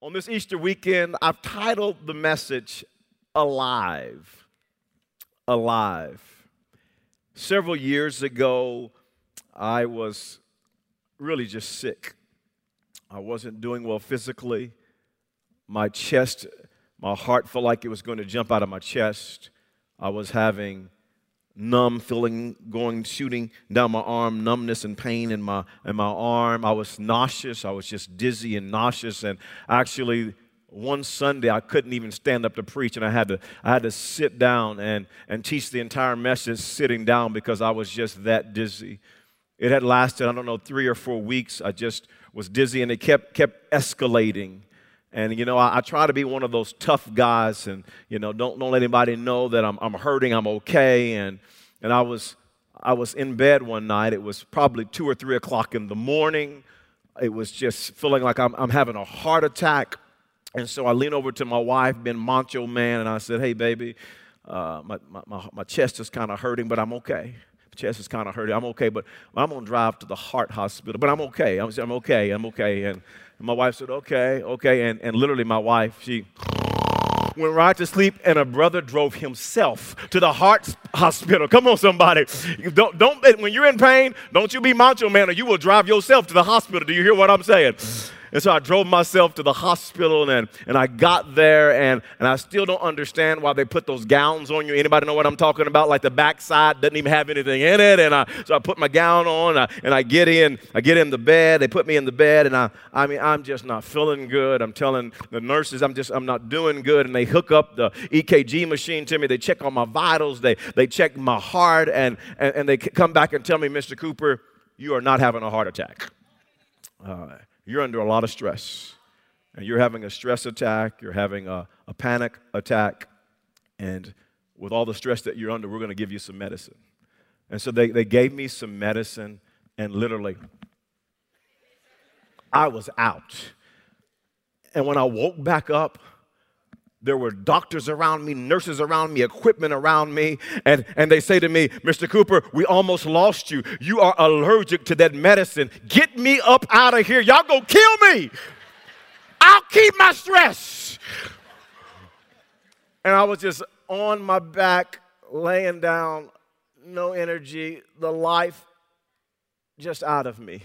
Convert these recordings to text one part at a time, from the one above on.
On this Easter weekend, I've titled the message Alive. Alive. Several years ago, I was really just sick. I wasn't doing well physically. My chest, my heart felt like it was going to jump out of my chest. I was having numb feeling going shooting down my arm numbness and pain in my in my arm. I was nauseous. I was just dizzy and nauseous. And actually one sunday i couldn't even stand up to preach and i had to i had to sit down and and teach the entire message sitting down because i was just that dizzy. It had lasted i don't know three or four weeks. I just was dizzy and it kept kept escalating and, you know, I, I, try to be one of those tough guys and, you know, don't, don't let anybody know that I'm, I'm hurting, I'm okay. And, and I, was, I was in bed one night. It was probably two or three o'clock in the morning. It was just feeling like I'm, I'm having a heart attack. And so I leaned over to my wife, being macho man, and I said, Hey, baby, uh, my, my, my chest is kind of hurting, but I'm okay chest is kind of hurting. I'm okay, but I'm going to drive to the heart hospital. But I'm okay. I'm, I'm okay. I'm okay. And my wife said, okay, okay. And, and literally, my wife, she went right to sleep, and a brother drove himself to the heart hospital. Come on, somebody. Don't, don't, when you're in pain, don't you be macho man, or you will drive yourself to the hospital. Do you hear what I'm saying? And so I drove myself to the hospital and, and I got there and, and I still don't understand why they put those gowns on you. Anybody know what I'm talking about? Like the backside doesn't even have anything in it. And I, so I put my gown on and I, and I get in, I get in the bed. They put me in the bed and I, I mean, I'm just not feeling good. I'm telling the nurses I'm just, I'm not doing good. And they hook up the EKG machine to me. They check all my vitals. They, they check my heart and, and, and they come back and tell me, Mr. Cooper, you are not having a heart attack. Uh, you're under a lot of stress. And you're having a stress attack, you're having a, a panic attack, and with all the stress that you're under, we're going to give you some medicine. And so they, they gave me some medicine, and literally, I was out. And when I woke back up, there were doctors around me, nurses around me, equipment around me, and, and they say to me, Mr. Cooper, we almost lost you. You are allergic to that medicine. Get me up out of here. Y'all gonna kill me. I'll keep my stress. And I was just on my back, laying down, no energy, the life just out of me.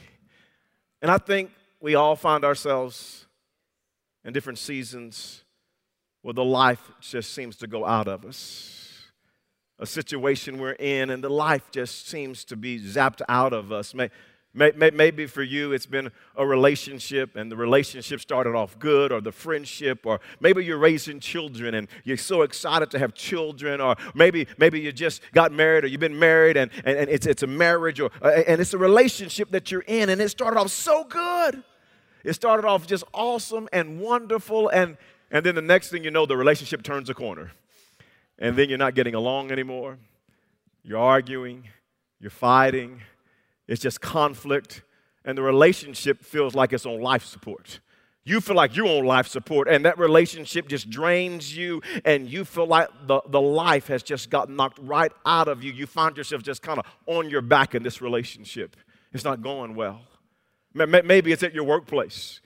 And I think we all find ourselves in different seasons well, the life just seems to go out of us. A situation we're in, and the life just seems to be zapped out of us. May, may, maybe for you, it's been a relationship, and the relationship started off good, or the friendship, or maybe you're raising children and you're so excited to have children, or maybe, maybe you just got married, or you've been married, and, and, and it's, it's a marriage, or, uh, and it's a relationship that you're in, and it started off so good. It started off just awesome and wonderful, and and then the next thing you know, the relationship turns a corner. And then you're not getting along anymore. You're arguing, you're fighting, it's just conflict, and the relationship feels like it's on life support. You feel like you're on life support, and that relationship just drains you, and you feel like the, the life has just got knocked right out of you. You find yourself just kind of on your back in this relationship. It's not going well. Maybe it's at your workplace.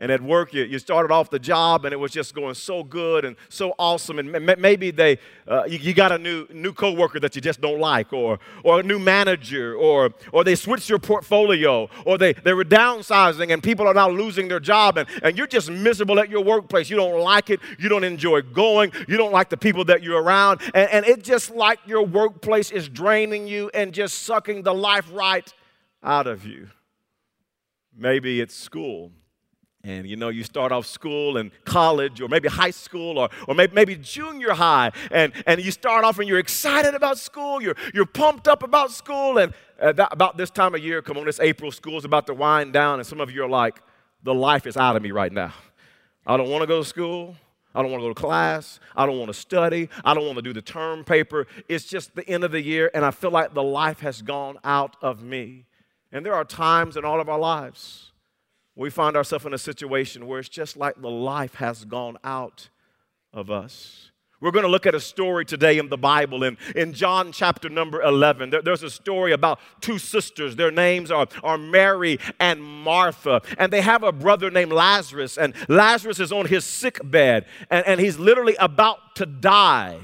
And at work, you, you started off the job and it was just going so good and so awesome. And maybe they, uh, you, you, got a new, new coworker that you just don't like, or, or a new manager, or, or they switched your portfolio, or they, they were downsizing and people are now losing their job. And, and you're just miserable at your workplace. You don't like it. You don't enjoy going. You don't like the people that you're around. And, and it's just like your workplace is draining you and just sucking the life right out of you. Maybe it's school and you know, you start off school and college, or maybe high school, or, or maybe, maybe junior high, and, and you start off and you're excited about school, you're, you're pumped up about school, and that, about this time of year, come on, this April, school's about to wind down, and some of you are like, the life is out of me right now. I don't want to go to school. I don't want to go to class. I don't want to study. I don't want to do the term paper. It's just the end of the year, and I feel like the life has gone out of me. And there are times in all of our lives we find ourselves in a situation where it's just like the life has gone out of us. We're going to look at a story today in the Bible. In, in John chapter number 11, there, there's a story about two sisters. Their names are, are Mary and Martha. And they have a brother named Lazarus. And Lazarus is on his sick bed, and, and he's literally about to die.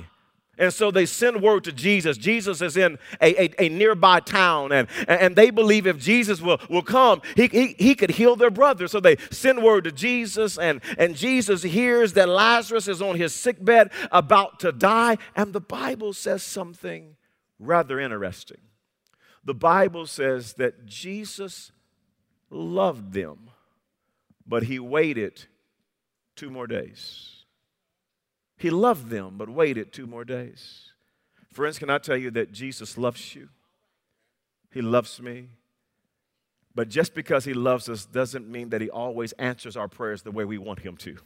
And so they send word to Jesus. Jesus is in a, a, a, nearby town, and, and they believe if Jesus will, will come, he, he, he could heal their brother. So they send word to Jesus, and, and Jesus hears that Lazarus is on his sick bed about to die. And the Bible says something rather interesting. The Bible says that Jesus loved them, but he waited two more days. He loved them, but waited two more days. Friends, can I tell you that Jesus loves you? He loves me. But just because He loves us doesn't mean that He always answers our prayers the way we want Him to.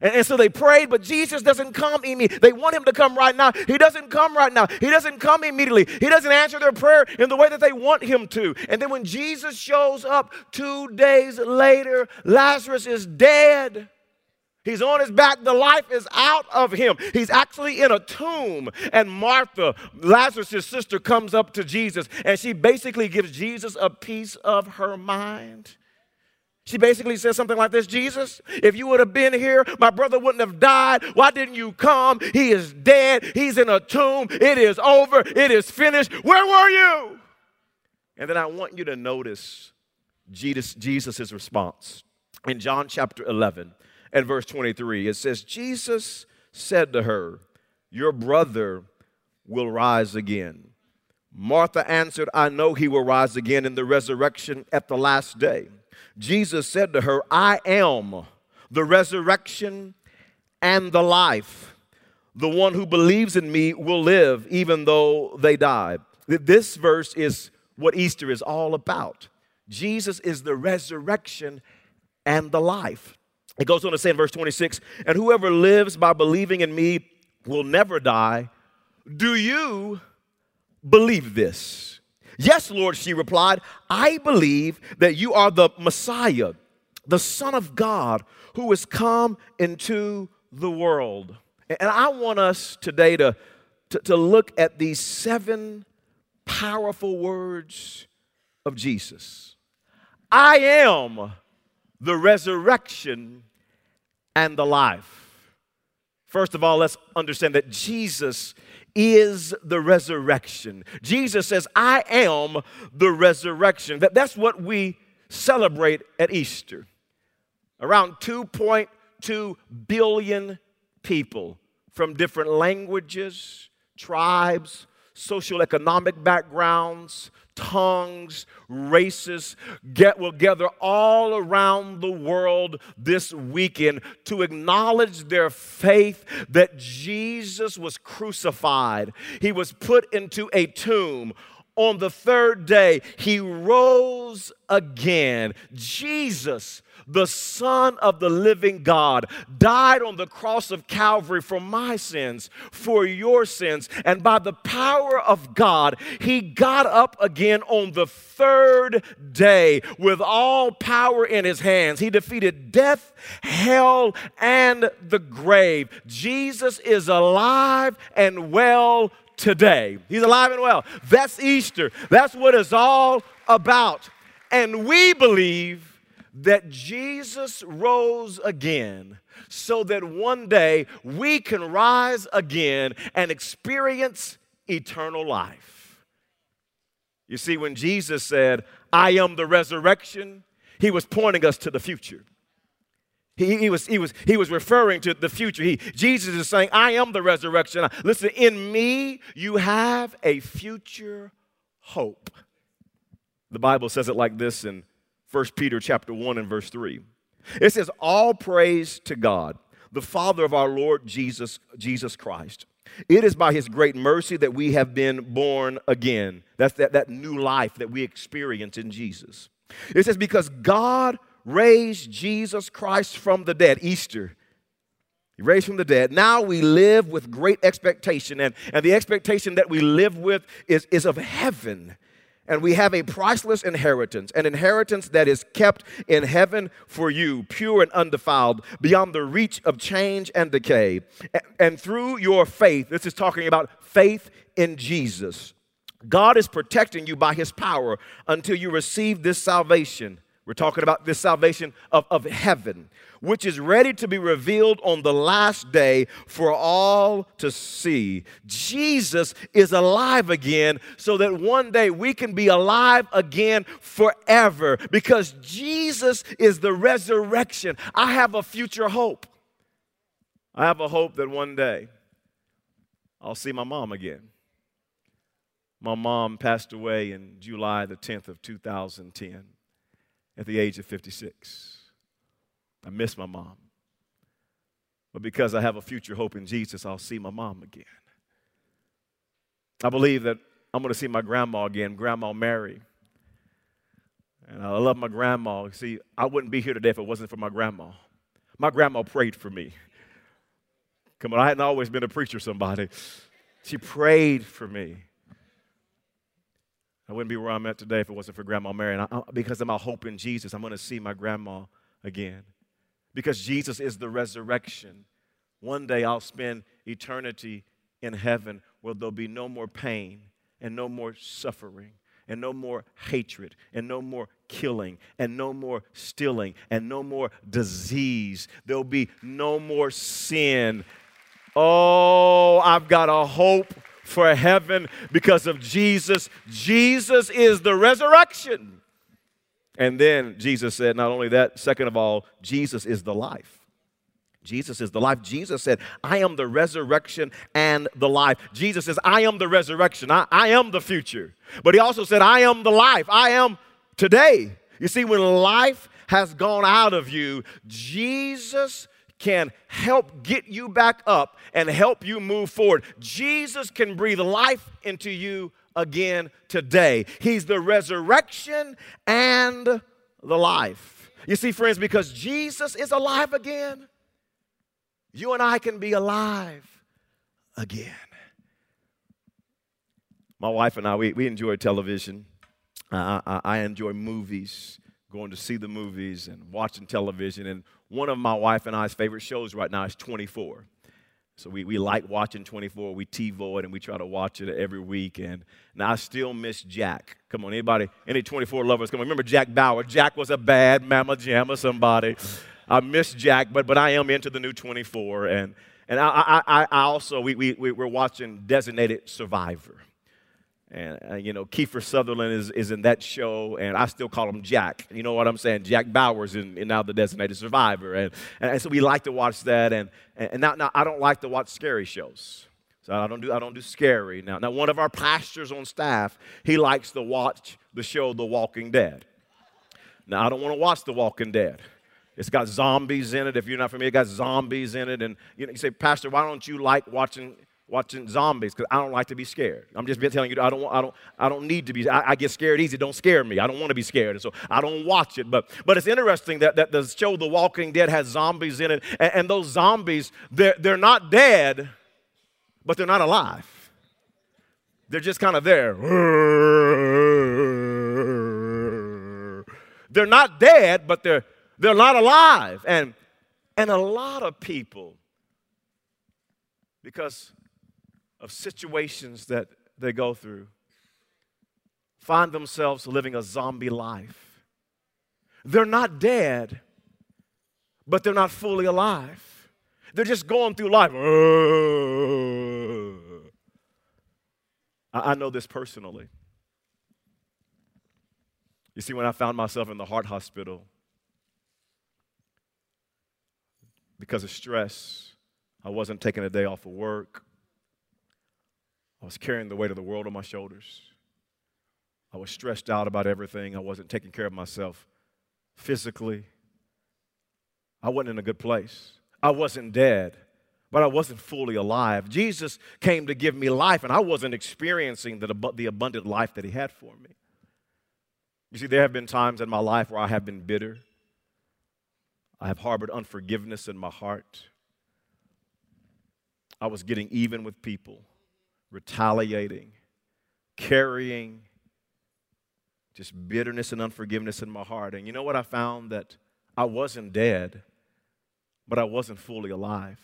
And, and, so they prayed, but Jesus doesn't come immediately. They want him to come right now. He doesn't come right now. He doesn't come immediately. He doesn't answer their prayer in the way that they want him to. And then when Jesus shows up two days later, Lazarus is dead. He's on his back. The life is out of him. He's actually in a tomb. And Martha, Lazarus' sister, comes up to Jesus and she basically gives Jesus a piece of her mind. She basically says something like this Jesus, if you would have been here, my brother wouldn't have died. Why didn't you come? He is dead. He's in a tomb. It is over. It is finished. Where were you? And then I want you to notice Jesus' response. In John chapter 11, at verse 23. It says, Jesus said to her, Your brother will rise again. Martha answered, I know he will rise again in the resurrection at the last day. Jesus said to her, I am the resurrection and the life. The one who believes in me will live even though they die. This verse is what Easter is all about. Jesus is the resurrection and the life. It goes on to say in verse 26 and whoever lives by believing in me will never die. Do you believe this? Yes, Lord, she replied. I believe that you are the Messiah, the Son of God, who has come into the world. And I want us today to, to, to look at these seven powerful words of Jesus. I am the resurrection and the life. First of all, let's understand that Jesus is the resurrection. Jesus says, I am the resurrection. That, that's what we celebrate at Easter. Around 2.2 billion people from different languages, tribes, social economic backgrounds, tongues, races get, will gather all around the world this weekend to acknowledge their faith that Jesus was crucified. He was put into a tomb. On the third day, he rose again. Jesus the Son of the living God, died on the cross of Calvary for my sins, for your sins. And by the power of God, he got up again on the third day with all power in his hands. He defeated death, hell, and the grave. Jesus is alive and well today. He's alive and well. That's Easter. That's what it's all about. And we believe that Jesus rose again so that one day we can rise again and experience eternal life. You see, when Jesus said, I am the resurrection, he was pointing us to the future. He, he, was, he, was, he was referring to the future. He, Jesus is saying, I am the resurrection. Listen, in me, you have a future hope. The Bible says it like this in 1 Peter chapter 1 and verse 3. It says, All praise to God, the Father of our Lord Jesus, Jesus Christ. It is by his great mercy that we have been born again. That's that, that new life that we experience in Jesus. It says, Because God raised Jesus Christ from the dead, Easter. He raised from the dead. Now we live with great expectation, and, and the expectation that we live with is, is of heaven And we have a priceless inheritance, an inheritance that is kept in heaven for you, pure and undefiled, beyond the reach of change and decay. And through your faith, this is talking about faith in Jesus, God is protecting you by his power until you receive this salvation. We're talking about this salvation of, of heaven, which is ready to be revealed on the last day for all to see. Jesus is alive again so that one day we can be alive again forever because Jesus is the resurrection. I have a future hope. I have a hope that one day I'll see my mom again. My mom passed away in July the 10th of 2010 at the age of 56. I miss my mom. But because I have a future hope in Jesus, I'll see my mom again. I believe that I'm going to see my grandma again, Grandma Mary. And I love my grandma. See, I wouldn't be here today if it wasn't for my grandma. My grandma prayed for me. Come on, I hadn't always been a preacher, somebody. She prayed for me. I wouldn't be where I'm at today if it wasn't for Grandma Mary. And I, because of my hope in Jesus, I'm going to see my grandma again. Because Jesus is the resurrection. One day I'll spend eternity in heaven where there'll be no more pain and no more suffering and no more hatred and no more killing and no more stealing and no more disease. There'll be no more sin. Oh, I've got a hope for heaven because of Jesus. Jesus is the resurrection. And then Jesus said, not only that, second of all, Jesus is the life. Jesus is the life. Jesus said, I am the resurrection and the life. Jesus says, I am the resurrection. I, I am the future. But he also said, I am the life. I am today. You see, when life has gone out of you, Jesus can help get you back up and help you move forward. Jesus can breathe life into you again today. He's the resurrection and the life. You see, friends, because Jesus is alive again, you and I can be alive again. My wife and I, we, we enjoy television. Uh, I, I enjoy movies, going to see the movies and watching television. And one of my wife and I's favorite shows right now is 24. So we, we like watching 24. We TiVo it and we try to watch it every week. And, and I still miss Jack. Come on, anybody, any 24 lovers, come on. Remember Jack Bauer? Jack was a bad mama jamma, somebody. I miss Jack, but, but I am into the new 24. And, and I, I, I also, we, we, we're watching Designated Survivor. And, uh, you know, Kiefer Sutherland is, is in that show, and I still call him Jack. You know what I'm saying? Jack Bauer's in, in now the designated survivor. And, and, and, so we like to watch that. And, and now, now, I don't like to watch scary shows. So I don't do, I don't do scary. Now, now, one of our pastors on staff, he likes to watch the show The Walking Dead. Now, I don't want to watch The Walking Dead. It's got zombies in it. If you're not familiar, it got zombies in it. And you, know, you say, Pastor, why don't you like watching watching zombies because I don't like to be scared. I'm just telling you, I don't, I don't, I don't need to be. I, I, get scared easy. Don't scare me. I don't want to be scared, and so I don't watch it. But, but it's interesting that, that the show The Walking Dead has zombies in it, and, and those zombies, they're, they're not dead, but they're not alive. They're just kind of there. They're not dead, but they're they're not alive, and and a lot of people because of situations that they go through find themselves living a zombie life. They're not dead, but they're not fully alive. They're just going through life. I know this personally. You see, when I found myself in the heart hospital because of stress, I wasn't taking a day off of work. I was carrying the weight of the world on my shoulders. I was stressed out about everything. I wasn't taking care of myself physically. I wasn't in a good place. I wasn't dead, but I wasn't fully alive. Jesus came to give me life, and I wasn't experiencing the, the abundant life that He had for me. You see, there have been times in my life where I have been bitter. I have harbored unforgiveness in my heart. I was getting even with people retaliating, carrying just bitterness and unforgiveness in my heart. And you know what I found? That I wasn't dead, but I wasn't fully alive.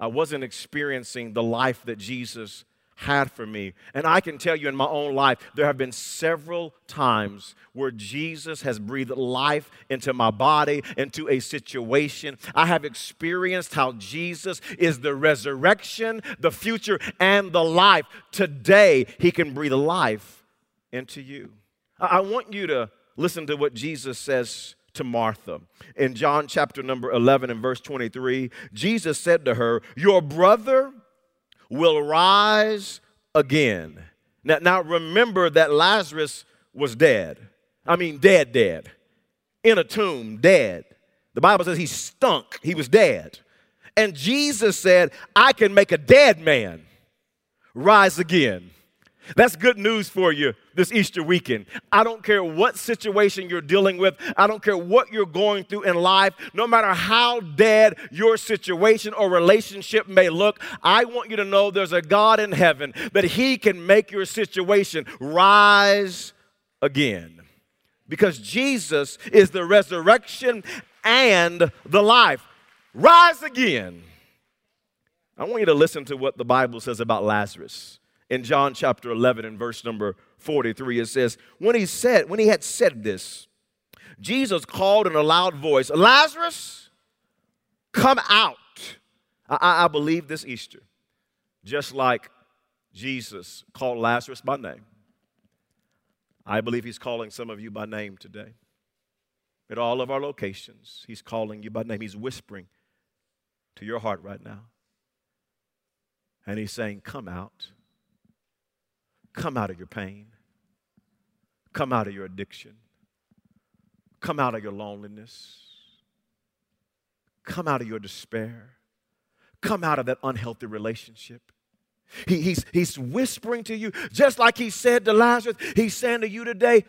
I wasn't experiencing the life that Jesus had for me. And I can tell you in my own life, there have been several times where Jesus has breathed life into my body, into a situation. I have experienced how Jesus is the resurrection, the future, and the life. Today, He can breathe life into you. I want you to listen to what Jesus says to Martha. In John chapter number 11 and verse 23, Jesus said to her, Your brother will rise again. Now, now remember that Lazarus was dead. I mean, dead, dead. In a tomb, dead. The Bible says he stunk, he was dead. And Jesus said, I can make a dead man rise again. That's good news for you this Easter weekend. I don't care what situation you're dealing with, I don't care what you're going through in life, no matter how dead your situation or relationship may look, I want you to know there's a God in heaven that He can make your situation rise again. Because Jesus is the resurrection and the life. Rise again. I want you to listen to what the Bible says about Lazarus in John chapter 11 and verse number 43, it says, When he said, when he had said this, Jesus called in a loud voice, Lazarus, come out. I, I believe this Easter, just like Jesus called Lazarus by name. I believe he's calling some of you by name today. At all of our locations, he's calling you by name. He's whispering to your heart right now. And he's saying, Come out. Come out of your pain. Come out of your addiction. Come out of your loneliness. Come out of your despair. Come out of that unhealthy relationship. He, he's, he's whispering to you, just like he said to Lazarus, he's saying to you today,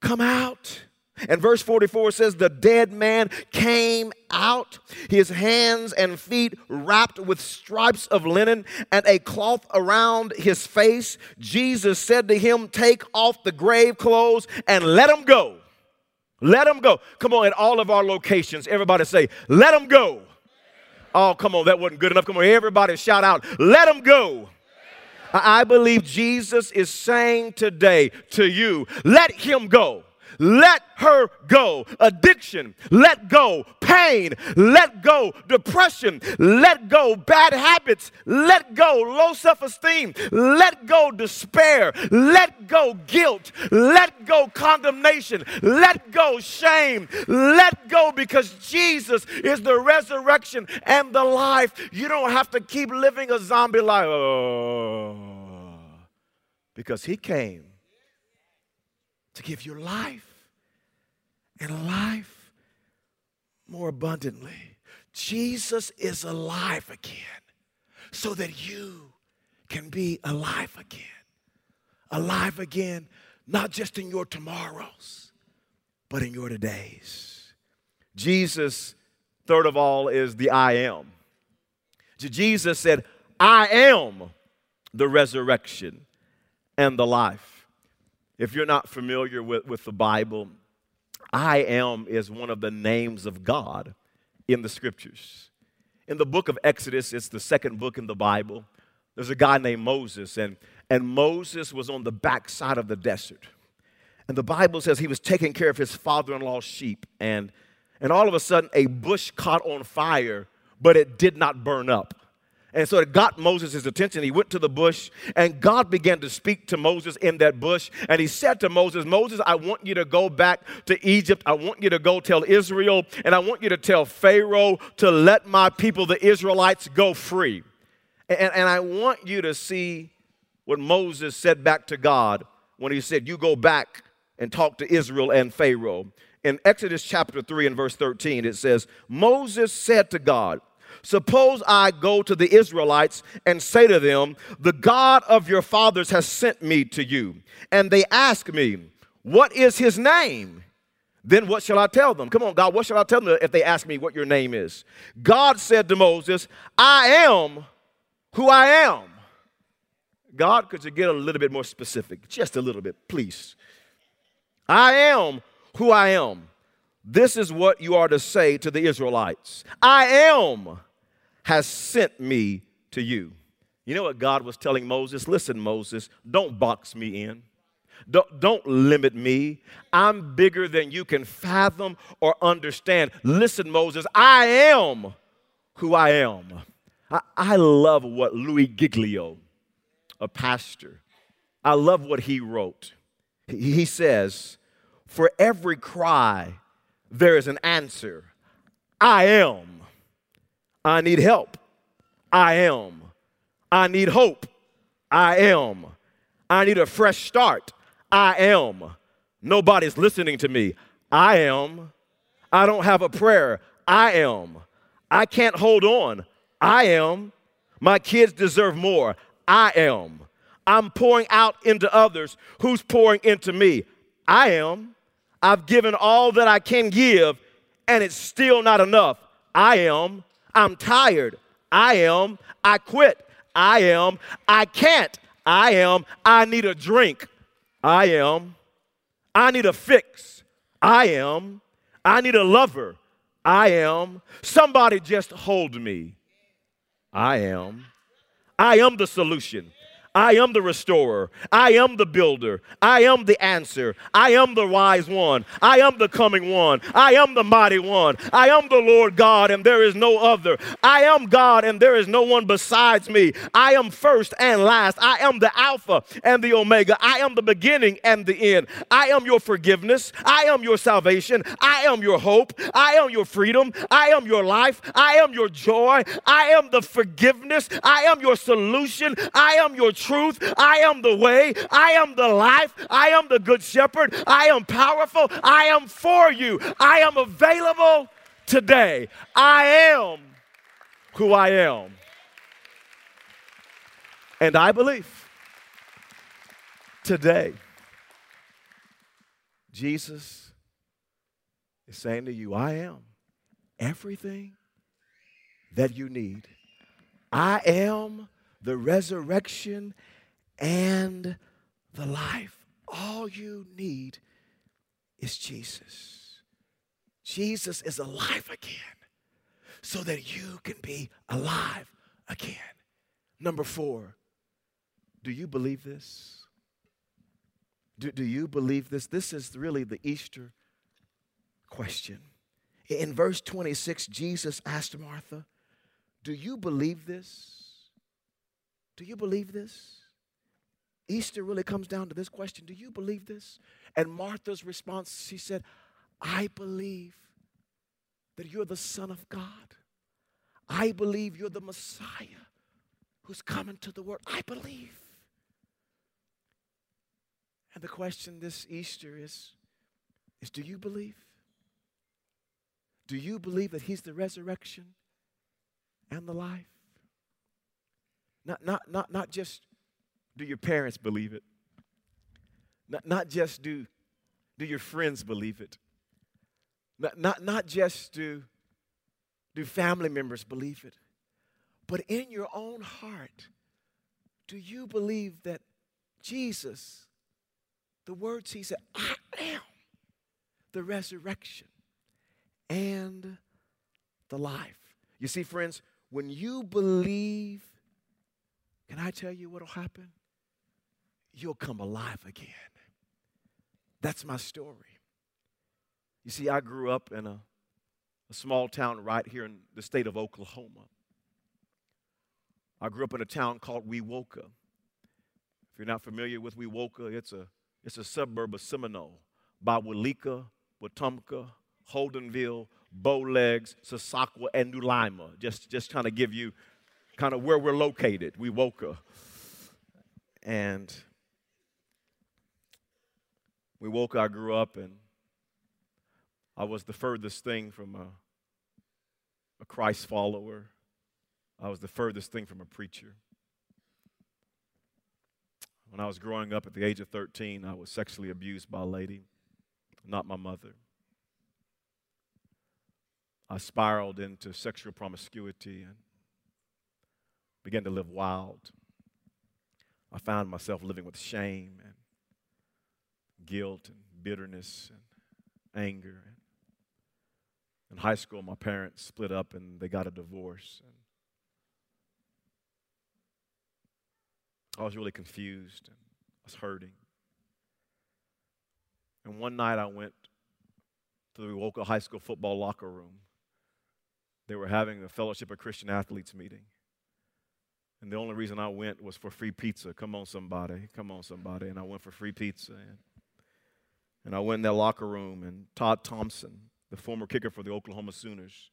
Come out. And verse 44 says, The dead man came out, his hands and feet wrapped with stripes of linen and a cloth around his face. Jesus said to him, Take off the grave clothes and let him go. Let him go. Come on, at all of our locations, everybody say, Let him go. Oh, come on, that wasn't good enough. Come on, everybody shout out, Let him go. I believe Jesus is saying today to you, Let him go. Let her go. Addiction, let go. Pain, let go. Depression, let go. Bad habits, let go. Low self esteem, let go. Despair, let go. Guilt, let go. Condemnation, let go. Shame, let go because Jesus is the resurrection and the life. You don't have to keep living a zombie life. Oh, because He came to give you life and life more abundantly. Jesus is alive again so that you can be alive again. Alive again, not just in your tomorrows, but in your todays. Jesus, third of all, is the I am. Jesus said, I am the resurrection and the life. If you're not familiar with, with the Bible, I am is one of the names of God in the scriptures. In the book of Exodus, it's the second book in the Bible. There's a guy named Moses, and, and Moses was on the backside of the desert. And the Bible says he was taking care of his father in law's sheep, and, and all of a sudden, a bush caught on fire, but it did not burn up. And so it got Moses' attention. He went to the bush, and God began to speak to Moses in that bush. And he said to Moses, Moses, I want you to go back to Egypt. I want you to go tell Israel, and I want you to tell Pharaoh to let my people, the Israelites, go free. And, and I want you to see what Moses said back to God when he said, You go back and talk to Israel and Pharaoh. In Exodus chapter 3 and verse 13, it says, Moses said to God, Suppose I go to the Israelites and say to them, The God of your fathers has sent me to you. And they ask me, What is his name? Then what shall I tell them? Come on, God, what shall I tell them if they ask me what your name is? God said to Moses, I am who I am. God, could you get a little bit more specific? Just a little bit, please. I am who I am. This is what you are to say to the Israelites I am has sent me to you. You know what God was telling Moses? Listen, Moses, don't box me in. Don't, don't limit me. I'm bigger than you can fathom or understand. Listen, Moses, I am who I am. I, I love what Louis Giglio, a pastor, I love what he wrote. He, he says, For every cry, there is an answer. I am. I need help. I am. I need hope. I am. I need a fresh start. I am. Nobody's listening to me. I am. I don't have a prayer. I am. I can't hold on. I am. My kids deserve more. I am. I'm pouring out into others. Who's pouring into me? I am. I've given all that I can give, and it's still not enough. I am. I'm tired. I am. I quit. I am. I can't. I am. I need a drink. I am. I need a fix. I am. I need a lover. I am. Somebody just hold me. I am. I am the solution. I am the restorer. I am the builder. I am the answer. I am the wise one. I am the coming one. I am the mighty one. I am the Lord God, and there is no other. I am God, and there is no one besides me. I am first and last. I am the Alpha and the Omega. I am the beginning and the end. I am your forgiveness. I am your salvation. I am your hope. I am your freedom. I am your life. I am your joy. I am the forgiveness. I am your solution. I am your truth. I am the way. I am the life. I am the good shepherd. I am powerful. I am for you. I am available today. I am who I am. And I believe today, Jesus is saying to you, I am everything that you need. I am the resurrection, and the life. All you need is Jesus. Jesus is alive again so that you can be alive again. Number four, do you believe this? Do, do you believe this? This is really the Easter question. In verse 26, Jesus asked Martha, Do you believe this? Do you believe this? Easter really comes down to this question Do you believe this? And Martha's response, she said, I believe that you're the Son of God. I believe you're the Messiah who's coming to the world. I believe. And the question this Easter is, is do you believe? Do you believe that He's the resurrection and the life? Not, not, not, not just do your parents believe it, not, not just do, do your friends believe it, not, not, not just do, do family members believe it, but in your own heart, do you believe that Jesus, the words he said, I am the resurrection and the life. You see, friends, when you believe can I tell you what will happen? You'll come alive again. That's my story. You see, I grew up in a, a small town right here in the state of Oklahoma. I grew up in a town called Wewoka. If you're not familiar with Wewoka, it's a, it's a suburb of Seminole by Walika, Wetumka, Holdenville, Bowlegs, Sasakwa, and New Lima. Just, just trying to give you kind of where we're located. We woke up. And we woke, I grew up, and I was the furthest thing from a, a Christ follower. I was the furthest thing from a preacher. When I was growing up at the age of 13, I was sexually abused by a lady, not my mother. I spiraled into sexual promiscuity and began to live wild. I found myself living with shame and guilt and bitterness and anger. In high school, my parents split up and they got a divorce. And I was really confused and I was hurting. And one night I went to Wewoka High School football locker room. They were having a Fellowship of Christian Athletes meeting. And the only reason I went was for free pizza. Come on, somebody. Come on, somebody. And I went for free pizza. And, and I went in that locker room, and Todd Thompson, the former kicker for the Oklahoma Sooners,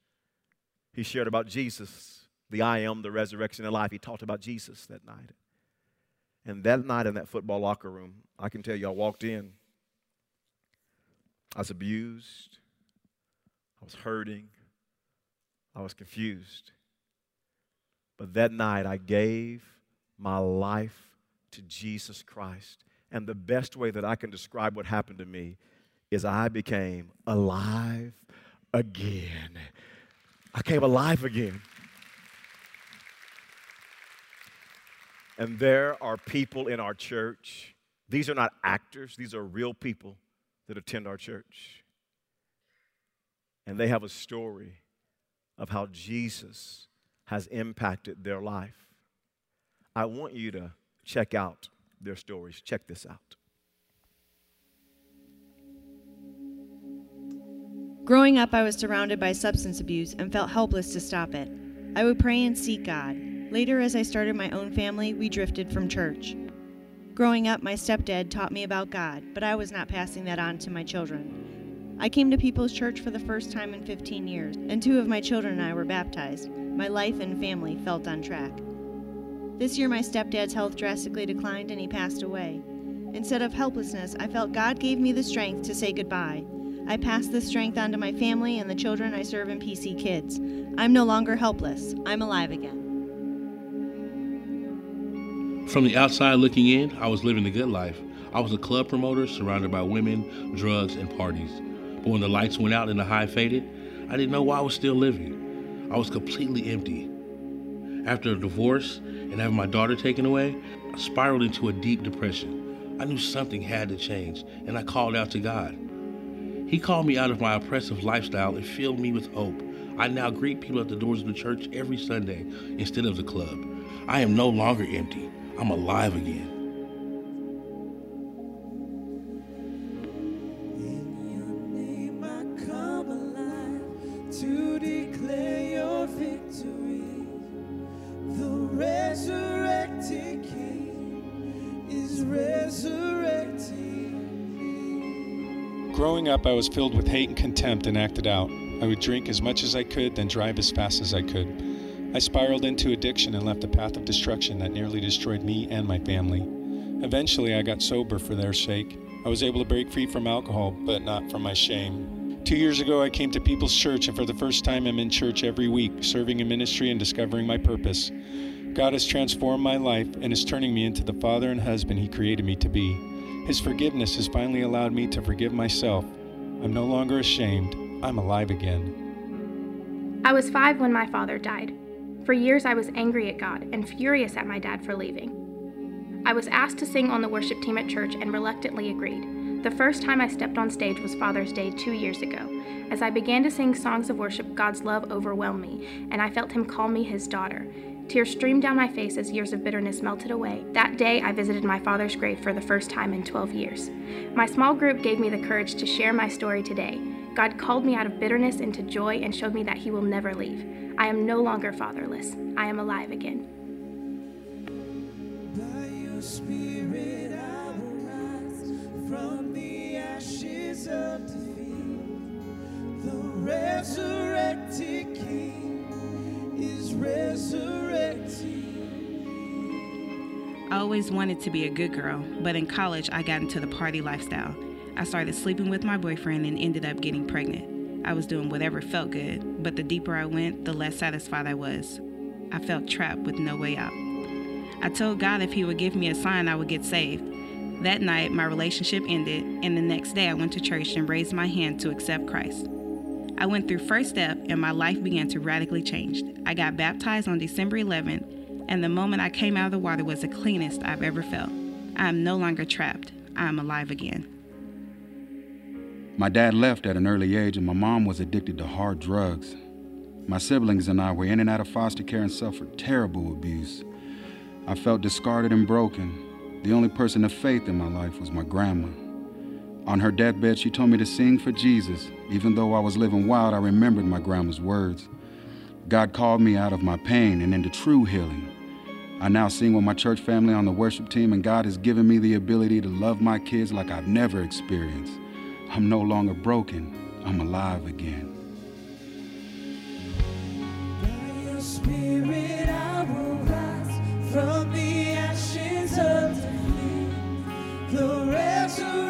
he shared about Jesus, the I am, the resurrection, and life. He talked about Jesus that night. And that night in that football locker room, I can tell you, I walked in. I was abused. I was hurting. I was confused. But that night, I gave my life to Jesus Christ. And the best way that I can describe what happened to me is I became alive again. I came alive again. And there are people in our church. These are not actors, these are real people that attend our church. And they have a story of how Jesus has impacted their life. I want you to check out their stories. Check this out. Growing up, I was surrounded by substance abuse and felt helpless to stop it. I would pray and seek God. Later, as I started my own family, we drifted from church. Growing up, my stepdad taught me about God, but I was not passing that on to my children. I came to People's Church for the first time in 15 years, and two of my children and I were baptized. My life and family felt on track. This year, my stepdad's health drastically declined and he passed away. Instead of helplessness, I felt God gave me the strength to say goodbye. I passed this strength on to my family and the children I serve in PC Kids. I'm no longer helpless. I'm alive again. From the outside looking in, I was living the good life. I was a club promoter surrounded by women, drugs, and parties. But when the lights went out and the high faded, I didn't know why I was still living. I was completely empty. After a divorce and having my daughter taken away, I spiraled into a deep depression. I knew something had to change, and I called out to God. He called me out of my oppressive lifestyle and filled me with hope. I now greet people at the doors of the church every Sunday instead of the club. I am no longer empty. I'm alive again. Growing up, I was filled with hate and contempt and acted out. I would drink as much as I could, then drive as fast as I could. I spiraled into addiction and left a path of destruction that nearly destroyed me and my family. Eventually, I got sober for their sake. I was able to break free from alcohol, but not from my shame. Two years ago, I came to People's Church, and for the first time, I'm in church every week, serving in ministry and discovering my purpose. God has transformed my life and is turning me into the father and husband He created me to be. His forgiveness has finally allowed me to forgive myself. I'm no longer ashamed. I'm alive again. I was five when my father died. For years, I was angry at God and furious at my dad for leaving. I was asked to sing on the worship team at church and reluctantly agreed. The first time I stepped on stage was Father's Day two years ago. As I began to sing songs of worship, God's love overwhelmed me, and I felt Him call me His daughter. Tears streamed down my face as years of bitterness melted away. That day, I visited my father's grave for the first time in 12 years. My small group gave me the courage to share my story today. God called me out of bitterness into joy and showed me that He will never leave. I am no longer fatherless. I am alive again. Spirit, the. The resurrected King I always wanted to be a good girl, but in college I got into the party lifestyle. I started sleeping with my boyfriend and ended up getting pregnant. I was doing whatever felt good, but the deeper I went, the less satisfied I was. I felt trapped with no way out. I told God if He would give me a sign, I would get saved. That night, my relationship ended, and the next day I went to church and raised my hand to accept Christ. I went through First Step, and my life began to radically change. I got baptized on December 11th, and the moment I came out of the water was the cleanest I've ever felt. I am no longer trapped. I am alive again. My dad left at an early age, and my mom was addicted to hard drugs. My siblings and I were in and out of foster care and suffered terrible abuse. I felt discarded and broken. The only person of faith in my life was my grandma. On her deathbed, she told me to sing for Jesus. Even though I was living wild, I remembered my grandma's words. God called me out of my pain and into true healing. I now sing with my church family on the worship team, and God has given me the ability to love my kids like I've never experienced. I'm no longer broken, I'm alive again. From the ashes of defeat. The resurrected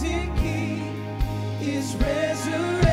resurrected King is resurrecting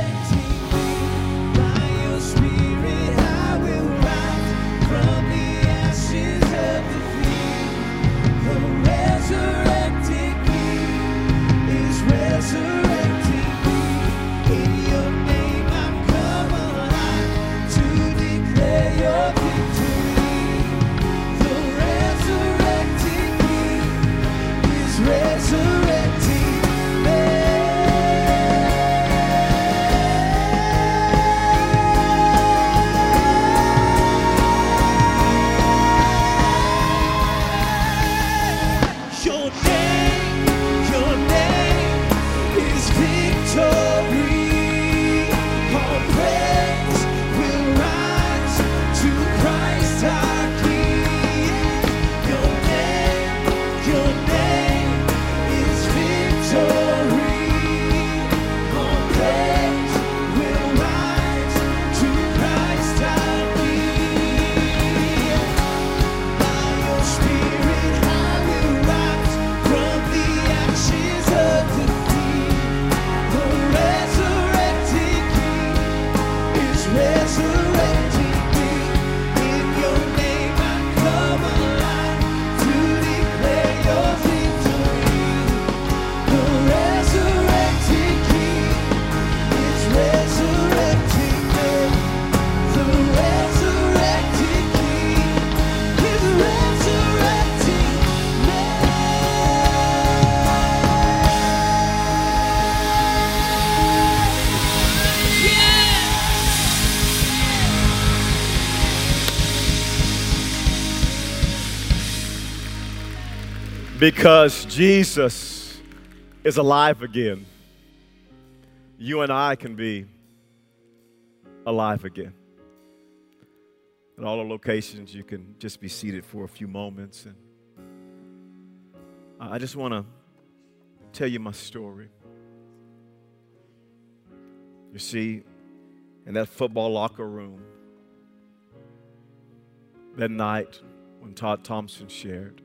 Because Jesus is alive again, you and I can be alive again. In all the locations, you can just be seated for a few moments. And I just want to tell you my story. You see, in that football locker room, that night when Todd Thompson shared,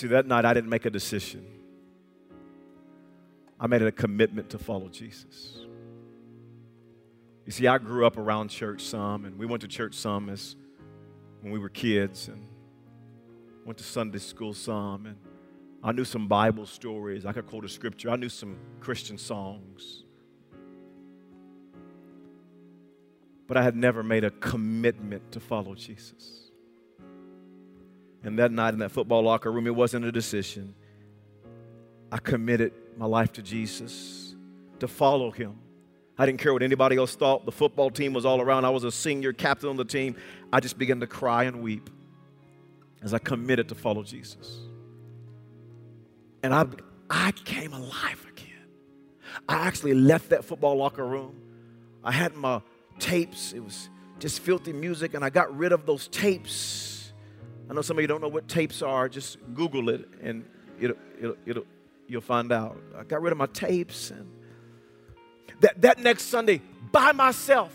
See, that night I didn't make a decision. I made a commitment to follow Jesus. You see, I grew up around church some, and we went to church some as when we were kids, and went to Sunday school some, and I knew some Bible stories. I could quote a scripture. I knew some Christian songs. But I had never made a commitment to follow Jesus. And that night in that football locker room, it wasn't a decision. I committed my life to Jesus to follow him. I didn't care what anybody else thought. The football team was all around. I was a senior captain on the team. I just began to cry and weep as I committed to follow Jesus. And I, I came alive again. I actually left that football locker room. I had my tapes, it was just filthy music, and I got rid of those tapes. I know some of you don't know what tapes are. Just Google it, and it'll, it'll, it'll, you'll find out. I got rid of my tapes, and that, that next Sunday, by myself,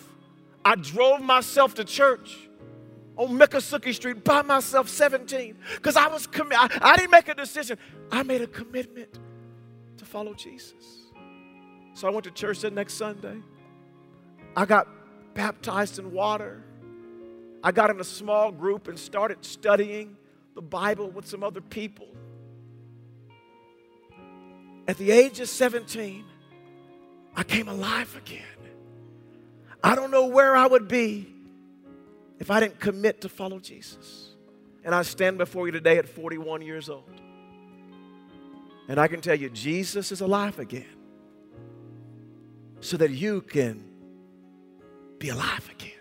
I drove myself to church on Miccosukee Street by myself, 17, because I was committed. I, I didn't make a decision. I made a commitment to follow Jesus. So I went to church that next Sunday. I got baptized in water. I got in a small group and started studying the Bible with some other people. At the age of 17, I came alive again. I don't know where I would be if I didn't commit to follow Jesus. And I stand before you today at 41 years old. And I can tell you, Jesus is alive again so that you can be alive again.